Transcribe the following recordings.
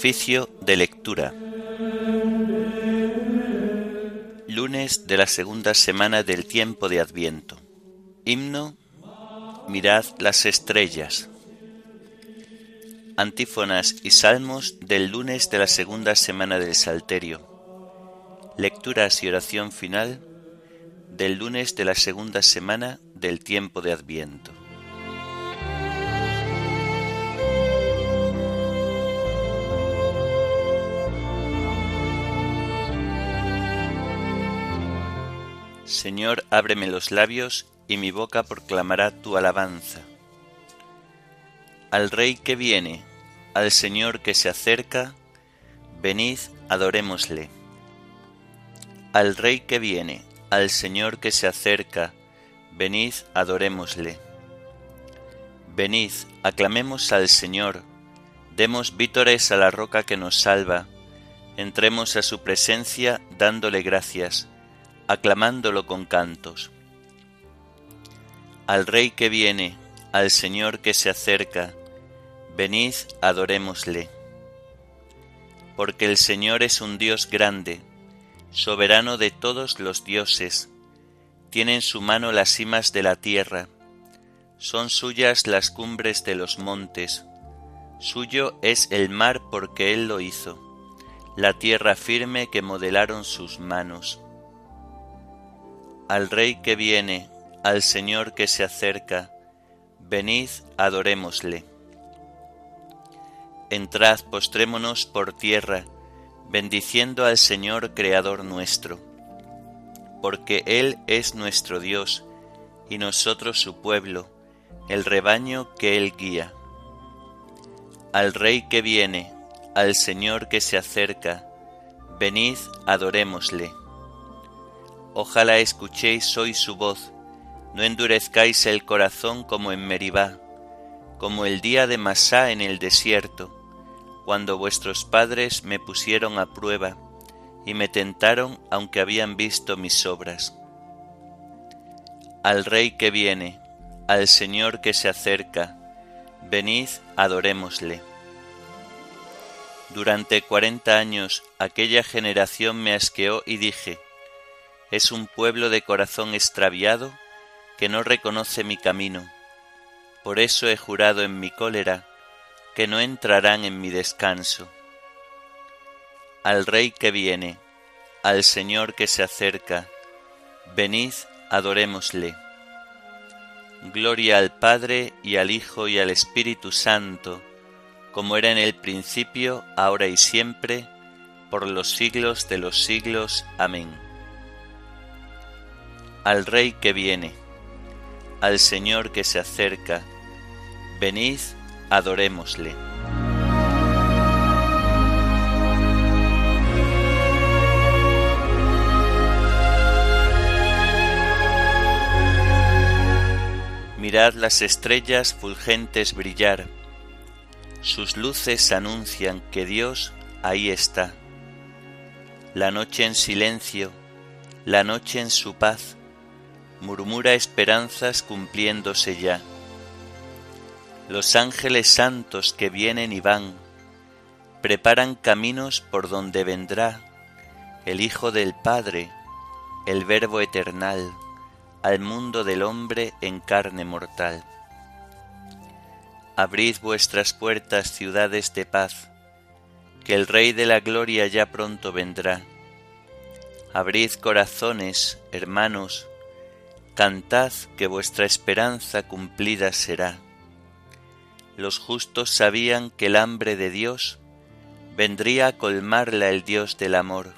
Oficio de lectura. Lunes de la segunda semana del tiempo de Adviento. Himno. Mirad las estrellas. Antífonas y salmos del lunes de la segunda semana del Salterio. Lecturas y oración final del lunes de la segunda semana del tiempo de Adviento. Señor, ábreme los labios y mi boca proclamará tu alabanza. Al Rey que viene, al Señor que se acerca, venid, adorémosle. Al Rey que viene, al Señor que se acerca, venid, adorémosle. Venid, aclamemos al Señor, demos vítores a la roca que nos salva, entremos a su presencia dándole gracias aclamándolo con cantos. Al Rey que viene, al Señor que se acerca, venid, adorémosle. Porque el Señor es un Dios grande, soberano de todos los dioses, tiene en su mano las cimas de la tierra, son suyas las cumbres de los montes, suyo es el mar porque Él lo hizo, la tierra firme que modelaron sus manos al Rey que viene, al Señor que se acerca, venid, adorémosle. Entrad, postrémonos por tierra, bendiciendo al Señor Creador nuestro, porque Él es nuestro Dios, y nosotros su pueblo, el rebaño que Él guía. Al Rey que viene, al Señor que se acerca, venid, adorémosle. Ojalá escuchéis hoy su voz, no endurezcáis el corazón como en Meribá, como el día de Masá en el desierto, cuando vuestros padres me pusieron a prueba y me tentaron aunque habían visto mis obras. Al Rey que viene, al Señor que se acerca, venid, adorémosle. Durante cuarenta años aquella generación me asqueó y dije, es un pueblo de corazón extraviado que no reconoce mi camino. Por eso he jurado en mi cólera que no entrarán en mi descanso. Al Rey que viene, al Señor que se acerca, venid, adorémosle. Gloria al Padre y al Hijo y al Espíritu Santo, como era en el principio, ahora y siempre, por los siglos de los siglos. Amén al Rey que viene, al Señor que se acerca, venid, adorémosle. Mirad las estrellas fulgentes brillar, sus luces anuncian que Dios ahí está. La noche en silencio, la noche en su paz, murmura esperanzas cumpliéndose ya. Los ángeles santos que vienen y van, preparan caminos por donde vendrá el Hijo del Padre, el Verbo eternal, al mundo del hombre en carne mortal. Abrid vuestras puertas, ciudades de paz, que el Rey de la Gloria ya pronto vendrá. Abrid corazones, hermanos, Cantad que vuestra esperanza cumplida será. Los justos sabían que el hambre de Dios vendría a colmarla el Dios del amor.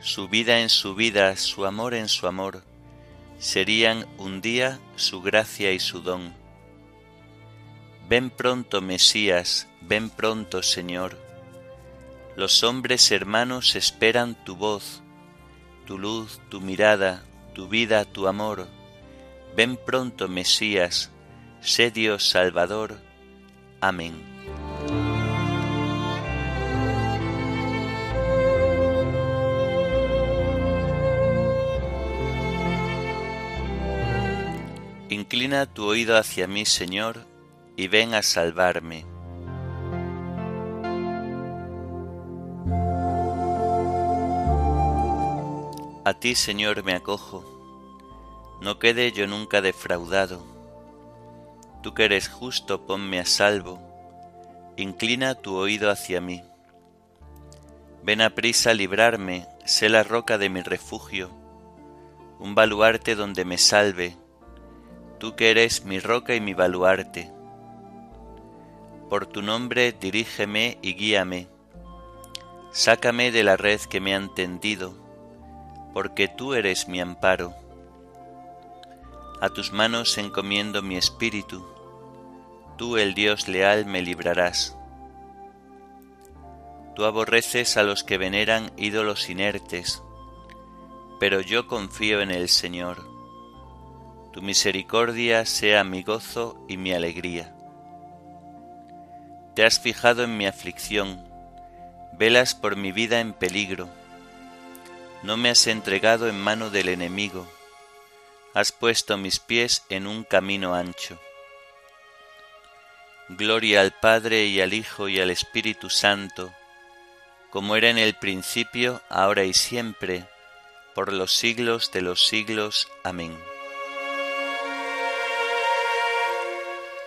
Su vida en su vida, su amor en su amor, serían un día su gracia y su don. Ven pronto, Mesías, ven pronto, Señor. Los hombres hermanos esperan tu voz, tu luz, tu mirada, tu vida, tu amor. Ven pronto, Mesías, sé Dios Salvador. Amén. Inclina tu oído hacia mí, Señor, y ven a salvarme. Ti, Señor, me acojo, no quede yo nunca defraudado. Tú que eres justo, ponme a salvo, inclina tu oído hacia mí. Ven a prisa a librarme, sé la roca de mi refugio, un baluarte donde me salve, tú que eres mi roca y mi baluarte. Por tu nombre dirígeme y guíame, sácame de la red que me han tendido, porque tú eres mi amparo. A tus manos encomiendo mi espíritu, tú el Dios leal me librarás. Tú aborreces a los que veneran ídolos inertes, pero yo confío en el Señor. Tu misericordia sea mi gozo y mi alegría. Te has fijado en mi aflicción, velas por mi vida en peligro. No me has entregado en mano del enemigo, has puesto mis pies en un camino ancho. Gloria al Padre y al Hijo y al Espíritu Santo, como era en el principio, ahora y siempre, por los siglos de los siglos. Amén.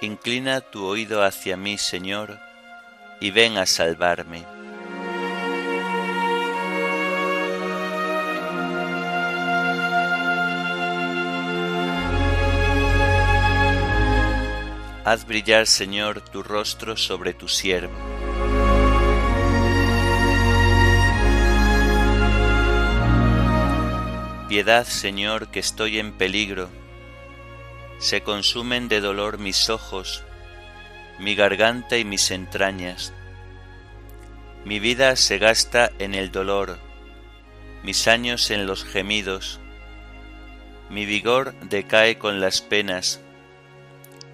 Inclina tu oído hacia mí, Señor, y ven a salvarme. Haz brillar, Señor, tu rostro sobre tu siervo Piedad, Señor, que estoy en peligro. Se consumen de dolor mis ojos, mi garganta y mis entrañas. Mi vida se gasta en el dolor, mis años en los gemidos. Mi vigor decae con las penas,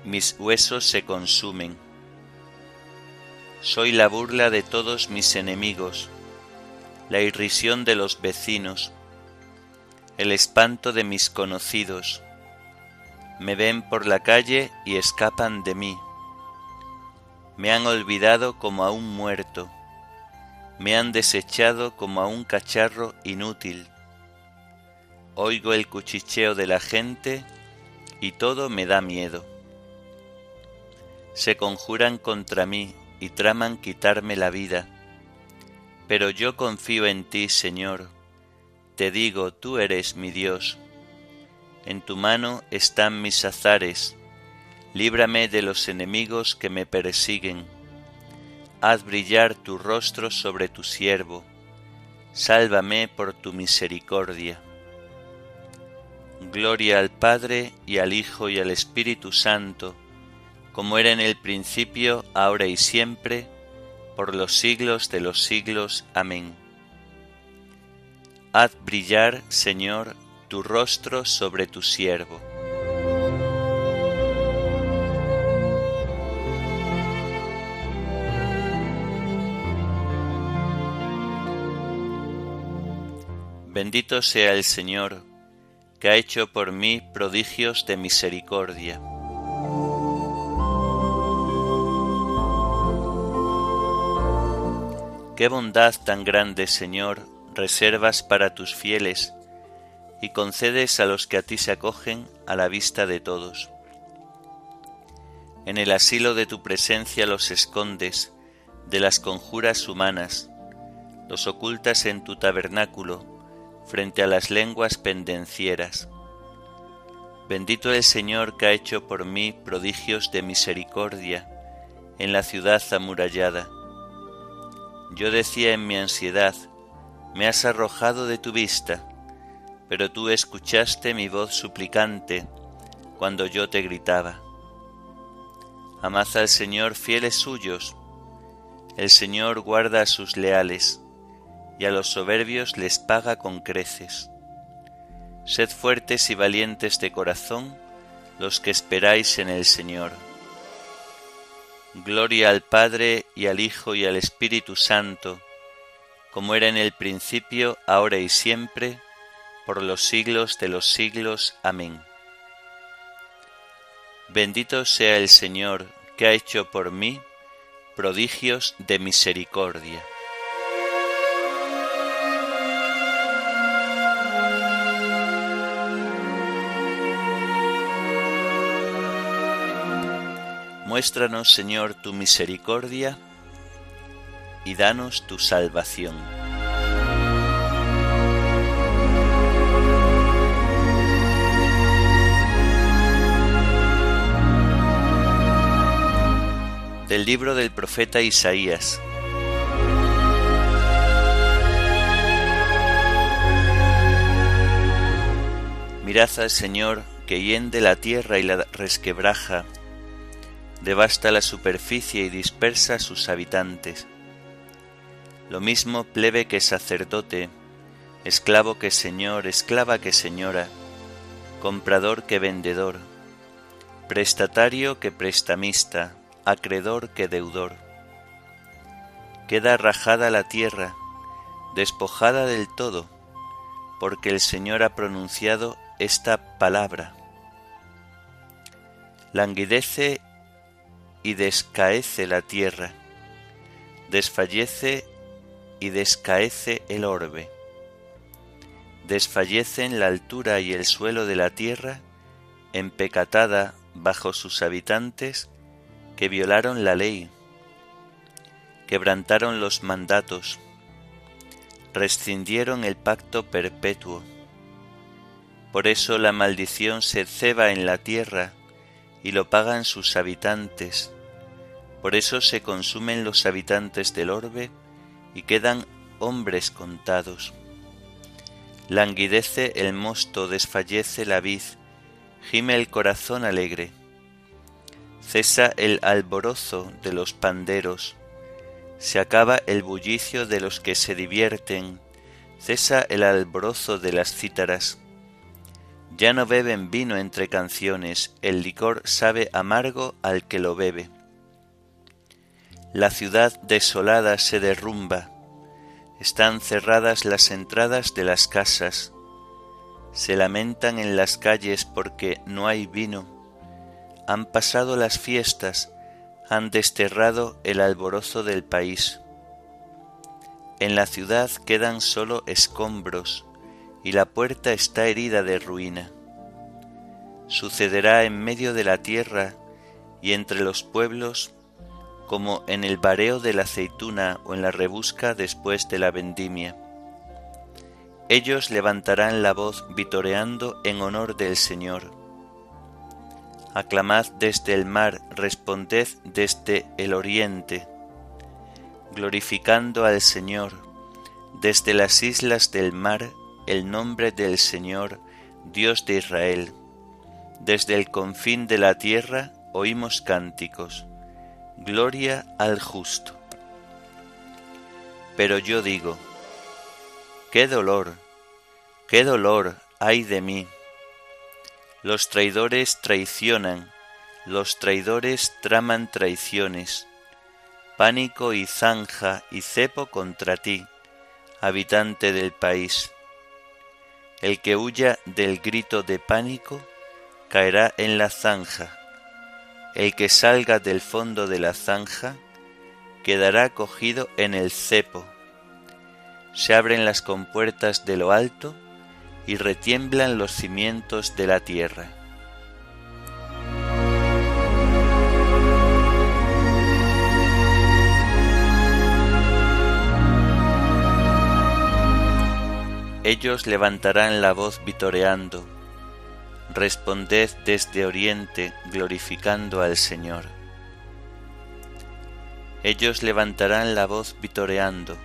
mis huesos se consumen. Soy la burla de todos mis enemigos, la irrisión de los vecinos el espanto de mis conocidos. Me ven por la calle y escapan de mí. Me han olvidado como a un muerto. Me han desechado como a un cacharro inútil. Oigo el cuchicheo de la gente y todo me da miedo. Se conjuran contra mí y traman quitarme la vida. Pero yo confío en ti, Señor te digo, tú eres mi Dios. En tu mano están mis azares. Líbrame de los enemigos que me persiguen. Haz brillar tu rostro sobre tu siervo. Sálvame por tu misericordia. Gloria al Padre y al Hijo y al Espíritu Santo, como era en el principio, ahora y siempre, por los siglos de los siglos. Amén. Haz brillar, Señor, tu rostro sobre tu siervo. Bendito sea el Señor, que ha hecho por mí prodigios de misericordia. Qué bondad tan grande, Señor, reservas para tus fieles y concedes a los que a ti se acogen a la vista de todos. En el asilo de tu presencia los escondes de las conjuras humanas, los ocultas en tu tabernáculo frente a las lenguas pendencieras. Bendito el Señor que ha hecho por mí prodigios de misericordia en la ciudad amurallada. Yo decía en mi ansiedad, me has arrojado de tu vista, pero tú escuchaste mi voz suplicante cuando yo te gritaba. Amad al Señor fieles suyos, el Señor guarda a sus leales, y a los soberbios les paga con creces. Sed fuertes y valientes de corazón los que esperáis en el Señor. Gloria al Padre y al Hijo y al Espíritu Santo, como era en el principio, ahora y siempre, por los siglos de los siglos. Amén. Bendito sea el Señor que ha hecho por mí prodigios de misericordia. Muéstranos, Señor, tu misericordia y danos tu salvación. Del libro del profeta Isaías. Mirad al Señor que hiende la tierra y la resquebraja, devasta la superficie y dispersa a sus habitantes. Lo mismo plebe que sacerdote, esclavo que señor, esclava que señora, comprador que vendedor, prestatario que prestamista, acreedor que deudor. Queda rajada la tierra, despojada del todo, porque el Señor ha pronunciado esta palabra. Languidece y descaece la tierra, desfallece y descaece el orbe. Desfallecen la altura y el suelo de la tierra, empecatada bajo sus habitantes que violaron la ley, quebrantaron los mandatos, rescindieron el pacto perpetuo. Por eso la maldición se ceba en la tierra y lo pagan sus habitantes. Por eso se consumen los habitantes del orbe y quedan hombres contados. Languidece el mosto, desfallece la vid, gime el corazón alegre. Cesa el alborozo de los panderos, se acaba el bullicio de los que se divierten, cesa el alborozo de las cítaras ya no beben vino entre canciones, el licor sabe amargo al que lo bebe. La ciudad desolada se derrumba, están cerradas las entradas de las casas, se lamentan en las calles porque no hay vino, han pasado las fiestas, han desterrado el alborozo del país. En la ciudad quedan solo escombros, y la puerta está herida de ruina. Sucederá en medio de la tierra y entre los pueblos como en el bareo de la aceituna o en la rebusca después de la vendimia. Ellos levantarán la voz vitoreando en honor del Señor. Aclamad desde el mar, responded desde el oriente, glorificando al Señor, desde las islas del mar el nombre del Señor, Dios de Israel. Desde el confín de la tierra oímos cánticos. Gloria al justo. Pero yo digo, qué dolor, qué dolor hay de mí. Los traidores traicionan, los traidores traman traiciones. Pánico y zanja y cepo contra ti, habitante del país. El que huya del grito de pánico caerá en la zanja. El que salga del fondo de la zanja quedará cogido en el cepo. Se abren las compuertas de lo alto y retiemblan los cimientos de la tierra. Ellos levantarán la voz vitoreando, responded desde oriente glorificando al Señor. Ellos levantarán la voz vitoreando,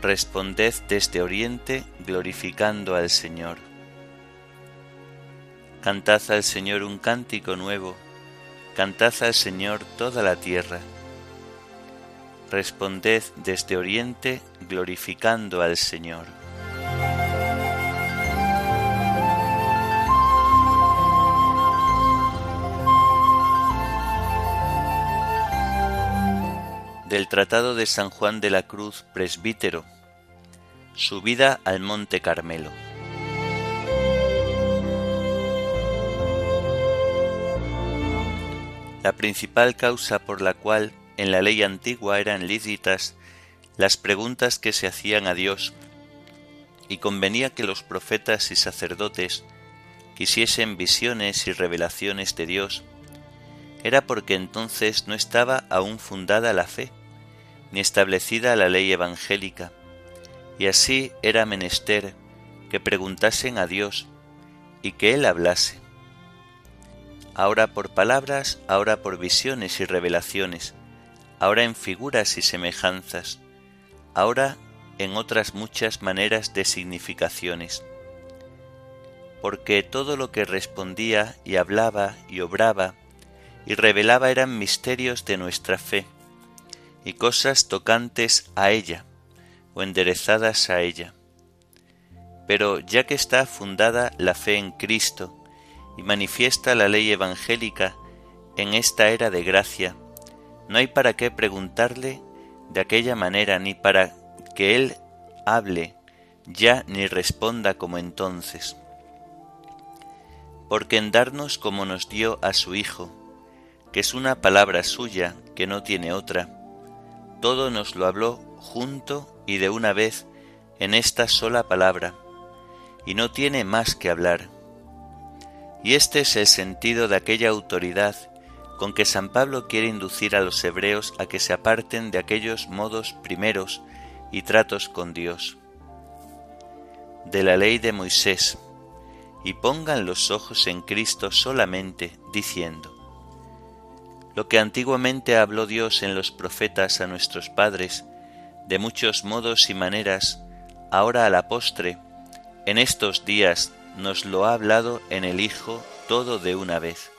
responded desde oriente glorificando al Señor. Cantad al Señor un cántico nuevo, cantad al Señor toda la tierra. Responded desde oriente glorificando al Señor. Del Tratado de San Juan de la Cruz, presbítero, subida al Monte Carmelo. La principal causa por la cual en la ley antigua eran lícitas las preguntas que se hacían a Dios, y convenía que los profetas y sacerdotes quisiesen visiones y revelaciones de Dios, era porque entonces no estaba aún fundada la fe, ni establecida la ley evangélica, y así era menester que preguntasen a Dios y que Él hablase. Ahora por palabras, ahora por visiones y revelaciones, ahora en figuras y semejanzas, ahora en otras muchas maneras de significaciones. Porque todo lo que respondía y hablaba y obraba y revelaba eran misterios de nuestra fe y cosas tocantes a ella o enderezadas a ella. Pero ya que está fundada la fe en Cristo y manifiesta la ley evangélica en esta era de gracia, no hay para qué preguntarle de aquella manera ni para que Él hable ya ni responda como entonces. Porque en darnos como nos dio a su Hijo, que es una palabra suya que no tiene otra, todo nos lo habló junto y de una vez en esta sola palabra, y no tiene más que hablar. Y este es el sentido de aquella autoridad con que San Pablo quiere inducir a los hebreos a que se aparten de aquellos modos primeros y tratos con Dios, de la ley de Moisés, y pongan los ojos en Cristo solamente, diciendo, lo que antiguamente habló Dios en los profetas a nuestros padres, de muchos modos y maneras, ahora a la postre, en estos días nos lo ha hablado en el Hijo todo de una vez.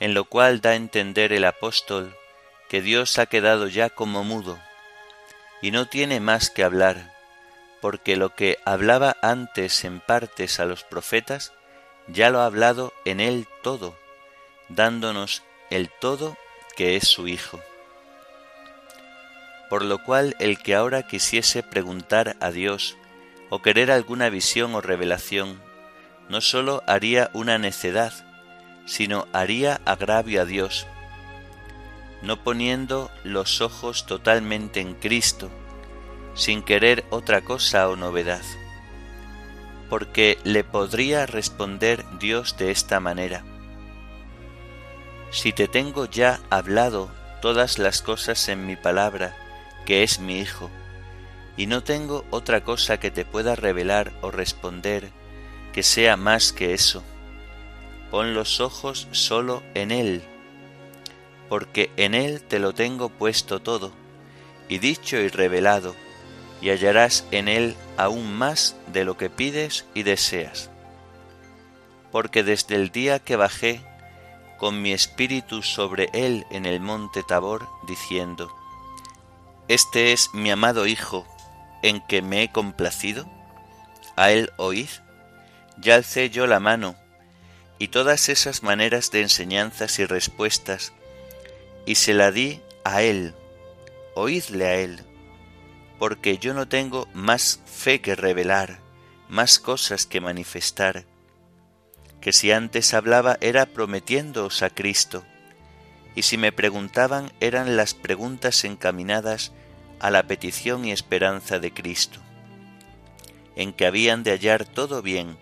En lo cual da a entender el apóstol que Dios ha quedado ya como mudo, y no tiene más que hablar, porque lo que hablaba antes en partes a los profetas, ya lo ha hablado en él todo, dándonos el todo que es su Hijo. Por lo cual el que ahora quisiese preguntar a Dios o querer alguna visión o revelación, no sólo haría una necedad, sino haría agravio a Dios, no poniendo los ojos totalmente en Cristo, sin querer otra cosa o novedad, porque le podría responder Dios de esta manera, si te tengo ya hablado todas las cosas en mi palabra, que es mi Hijo, y no tengo otra cosa que te pueda revelar o responder que sea más que eso, pon los ojos solo en Él, porque en Él te lo tengo puesto todo, y dicho y revelado, y hallarás en Él aún más de lo que pides y deseas. Porque desde el día que bajé con mi espíritu sobre él en el monte Tabor, diciendo, Este es mi amado Hijo, en que me he complacido, a él oíd, ya alcé yo la mano, y todas esas maneras de enseñanzas y respuestas, y se la di a él, oídle a él, porque yo no tengo más fe que revelar, más cosas que manifestar, que si antes hablaba era prometiéndoos a Cristo, y si me preguntaban eran las preguntas encaminadas a la petición y esperanza de Cristo, en que habían de hallar todo bien,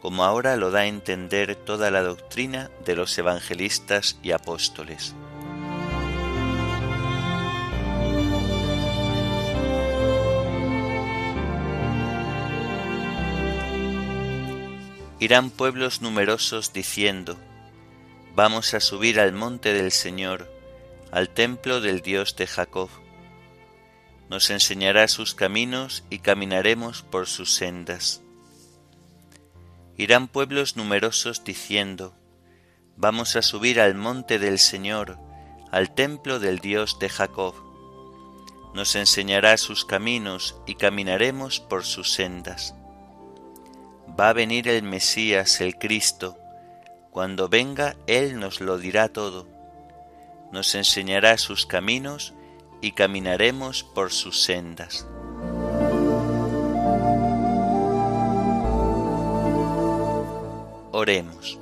como ahora lo da a entender toda la doctrina de los evangelistas y apóstoles. Irán pueblos numerosos diciendo, Vamos a subir al monte del Señor, al templo del Dios de Jacob. Nos enseñará sus caminos y caminaremos por sus sendas. Irán pueblos numerosos diciendo, Vamos a subir al monte del Señor, al templo del Dios de Jacob. Nos enseñará sus caminos y caminaremos por sus sendas va a venir el Mesías, el Cristo. Cuando venga, Él nos lo dirá todo. Nos enseñará sus caminos y caminaremos por sus sendas. Oremos.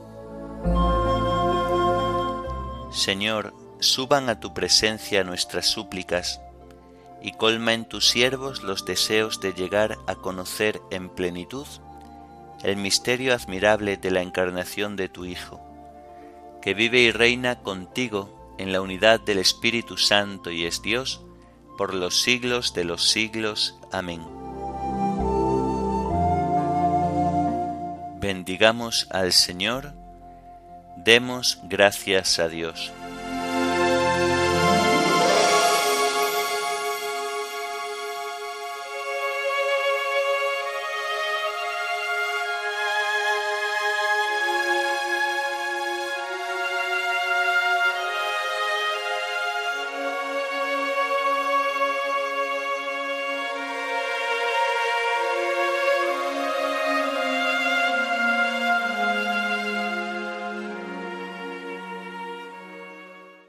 Señor, suban a tu presencia nuestras súplicas y colma en tus siervos los deseos de llegar a conocer en plenitud el misterio admirable de la encarnación de tu Hijo, que vive y reina contigo en la unidad del Espíritu Santo y es Dios, por los siglos de los siglos. Amén. Bendigamos al Señor, demos gracias a Dios.